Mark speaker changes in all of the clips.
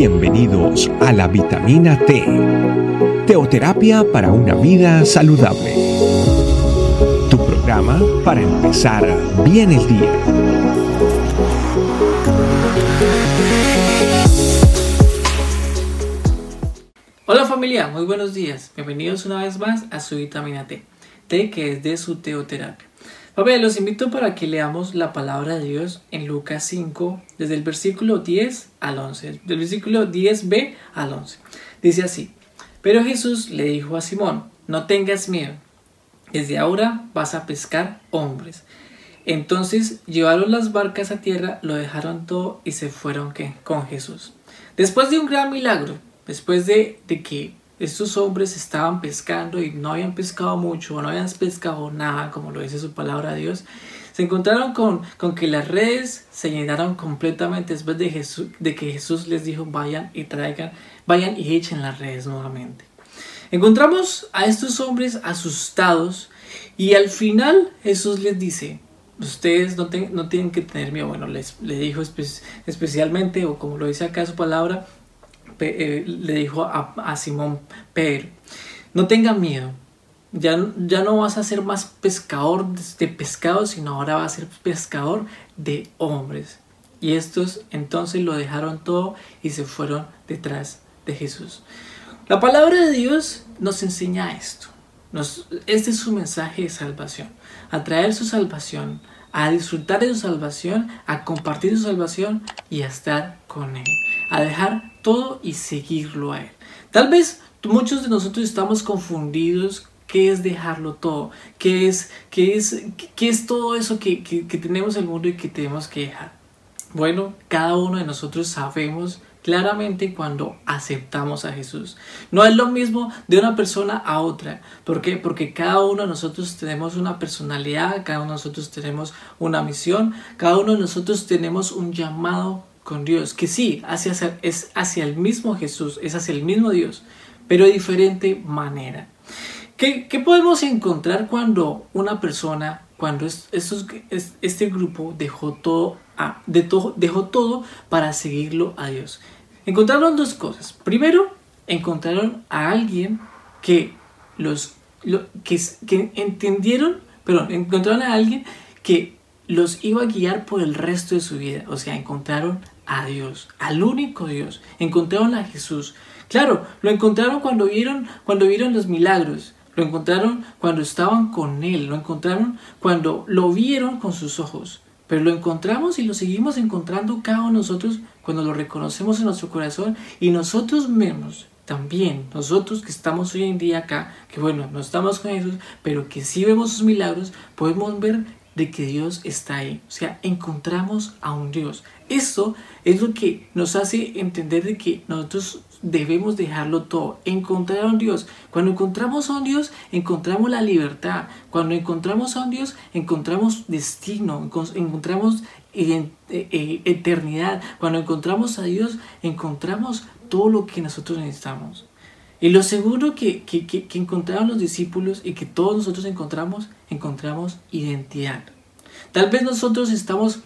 Speaker 1: Bienvenidos a la vitamina T, teoterapia para una vida saludable. Tu programa para empezar bien el día.
Speaker 2: Hola familia, muy buenos días. Bienvenidos una vez más a su vitamina T, T que es de su teoterapia. Familia, los invito para que leamos la palabra de Dios en Lucas 5, desde el versículo 10 al 11, del versículo 10b al 11. Dice así, pero Jesús le dijo a Simón, no tengas miedo, desde ahora vas a pescar hombres. Entonces llevaron las barcas a tierra, lo dejaron todo y se fueron con Jesús. Después de un gran milagro, después de, de que estos hombres estaban pescando y no habían pescado mucho, no habían pescado nada, como lo dice su palabra Dios, se encontraron con, con que las redes se llenaron completamente después de, que Jesús les dijo vayan y traigan, vayan y echen las redes nuevamente. Encontramos a estos hombres asustados y al final Jesús les dice, ustedes no, tienen que tener miedo. Bueno, les, le dijo especialmente, o como lo dice acá su palabra, eh, le dijo a, Simón Pedro, no tengan miedo, ya, ya, no vas a ser más pescador de pescado, sino ahora vas a ser pescador de hombres. Y estos entonces lo dejaron todo y se fueron detrás de Jesús. La palabra de Dios nos enseña esto. Nos, este es su mensaje de salvación. A traer su salvación, a disfrutar de su salvación, a compartir su salvación y a estar con Él. A dejar todo y seguirlo a Él. Tal vez muchos de nosotros estamos confundidos qué es dejarlo todo, qué es, qué es, qué es todo eso que, que, que tenemos en el mundo y que tenemos que dejar. Bueno, cada uno de nosotros sabemos claramente cuando aceptamos a Jesús. No es lo mismo de una persona a otra. ¿Por qué? Porque cada uno de nosotros tenemos una personalidad, cada uno de nosotros tenemos una misión, cada uno de nosotros tenemos un llamado con Dios, que sí, hacia, es hacia el mismo Jesús, es hacia el mismo Dios, pero de diferente manera. ¿Qué, podemos encontrar cuando una persona, cuando estos, este grupo dejó todo, dejó todo para seguirlo a Dios? Encontraron dos cosas. Primero, encontraron a alguien que los que, que entendieron, perdón, encontraron a alguien que los iba a guiar por el resto de su vida. O sea, encontraron a Dios, al único Dios. Encontraron a Jesús. Claro, lo encontraron cuando vieron, cuando vieron los milagros. Lo encontraron cuando estaban con Él. Lo encontraron cuando lo vieron con sus ojos. Pero lo encontramos y lo seguimos encontrando cada uno de nosotros cuando lo reconocemos en nuestro corazón y nosotros mismos también, nosotros que estamos hoy en día acá, que bueno, no estamos con Jesús, pero que sí vemos sus milagros, podemos ver de que Dios está ahí. O sea, encontramos a un Dios. Esto es lo que nos hace entender de que nosotros debemos dejarlo todo, encontrar a un Dios. Cuando encontramos a un Dios, encontramos la libertad. Cuando encontramos a un Dios, encontramos destino, encontramos eh, eh, eternidad. Cuando encontramos a Dios, encontramos todo lo que nosotros necesitamos. Y lo seguro que, que, encontraron los discípulos y que todos nosotros encontramos, encontramos identidad. Tal vez nosotros estamos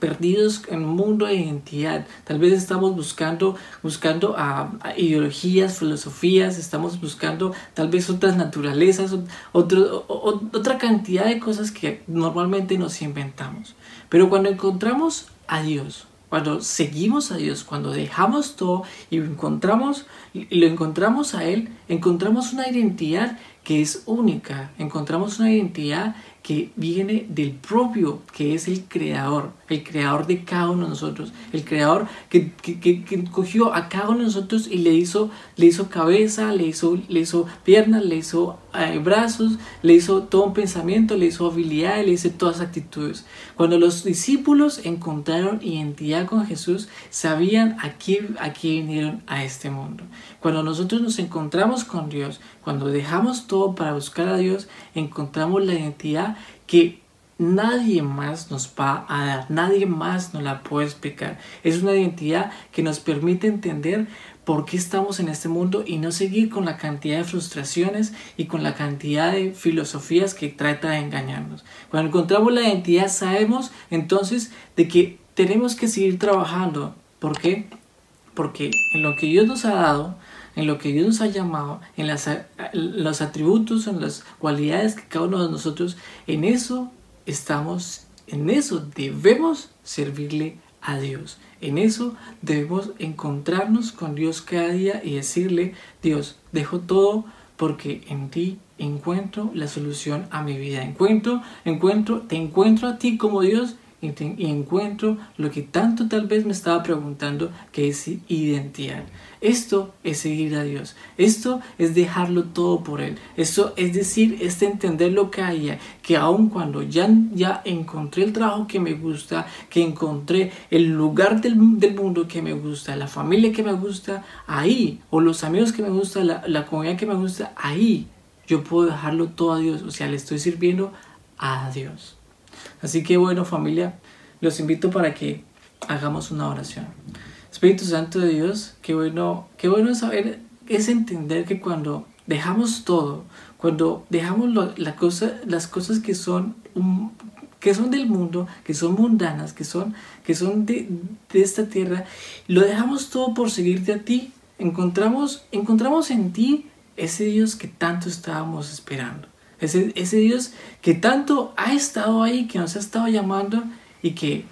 Speaker 2: perdidos en un mundo de identidad. Tal vez estamos buscando, buscando a, ideologías, filosofías, estamos buscando tal vez otras naturalezas, otra cantidad de cosas que normalmente nos inventamos. Pero cuando encontramos a Dios, cuando seguimos a Dios, cuando dejamos todo y lo encontramos, lo encontramos a Él, encontramos una identidad que es única, encontramos una identidad que viene del propio, que es el creador, el creador de cada uno de nosotros, el creador que, que, que, cogió a cada uno de nosotros y le hizo, le hizo cabeza, le hizo, le hizo piernas, le hizo eh, brazos, le hizo todo un pensamiento, le hizo habilidad, le hizo todas actitudes. Cuando los discípulos encontraron identidad con Jesús, sabían a qué, a qué vinieron a este mundo. Cuando nosotros nos encontramos con Dios, cuando dejamos todo para buscar a Dios, encontramos la identidad que nadie más nos va a dar, nadie más nos la puede explicar. Es una identidad que nos permite entender por qué estamos en este mundo y no seguir con la cantidad de frustraciones y con la cantidad de filosofías que trata de engañarnos. Cuando encontramos la identidad sabemos entonces de que tenemos que seguir trabajando. ¿Por qué? porque en lo que Dios nos ha dado, en lo que Dios nos ha llamado, en las, los atributos, en las cualidades que cada uno de nosotros, en eso estamos, en eso debemos servirle a Dios. En eso debemos encontrarnos con Dios cada día y decirle, Dios, dejo todo porque en ti encuentro la solución a mi vida. Encuentro, encuentro, te encuentro a ti como Dios y, encuentro lo que tanto tal vez me estaba preguntando, que es identidad. Esto es seguir a Dios. Esto es dejarlo todo por Él. Esto es decir, es entender lo que hay, que aun cuando ya, ya encontré el trabajo que me gusta, que encontré el lugar del, del mundo que me gusta, la familia que me gusta, ahí, o los amigos que me gusta, la, la comunidad que me gusta, ahí yo puedo dejarlo todo a Dios. O sea, le estoy sirviendo a Dios. Así que bueno familia, los invito para que hagamos una oración. Espíritu Santo de Dios, qué bueno, qué bueno saber, es entender que cuando dejamos todo, cuando dejamos las cosas que son, que son del mundo, que son mundanas, que son, que son de, de, esta tierra, lo dejamos todo por seguirte a ti, encontramos, encontramos en ti ese Dios que tanto estábamos esperando. Ese, ese Dios que tanto ha estado ahí, que nos ha estado llamando y que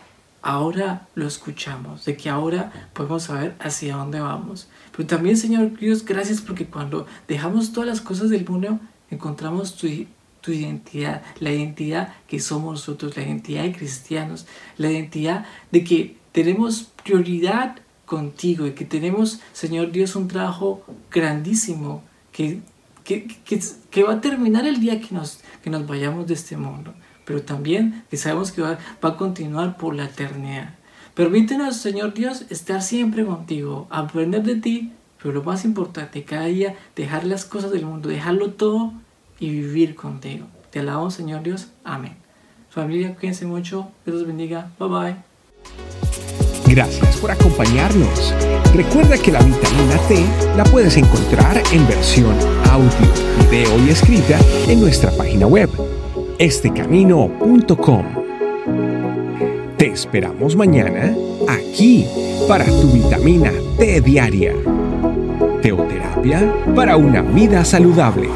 Speaker 2: ahora lo escuchamos, de que ahora podemos saber hacia dónde vamos. Pero también, Señor Dios, gracias porque cuando dejamos todas las cosas del mundo, encontramos tu, tu identidad, la identidad que somos nosotros, la identidad de cristianos, la identidad de que tenemos prioridad contigo y que tenemos, Señor Dios, un trabajo grandísimo que que, va a terminar el día que nos, que nos vayamos de este mundo, pero también que sabemos que va, va a continuar por la eternidad. Permítenos, Señor Dios, estar siempre contigo, aprender de ti, pero lo más importante, cada día dejar las cosas del mundo, dejarlo todo y vivir contigo. Te alabo, Señor Dios. Amén. Familia, cuídense mucho. Dios los bendiga. Bye bye.
Speaker 1: Gracias por acompañarnos. Recuerda que la vitamina T la puedes encontrar en versión audio, video y escrita en nuestra página web, estecamino.com. Te esperamos mañana aquí para tu vitamina T diaria. Teoterapia para una vida saludable.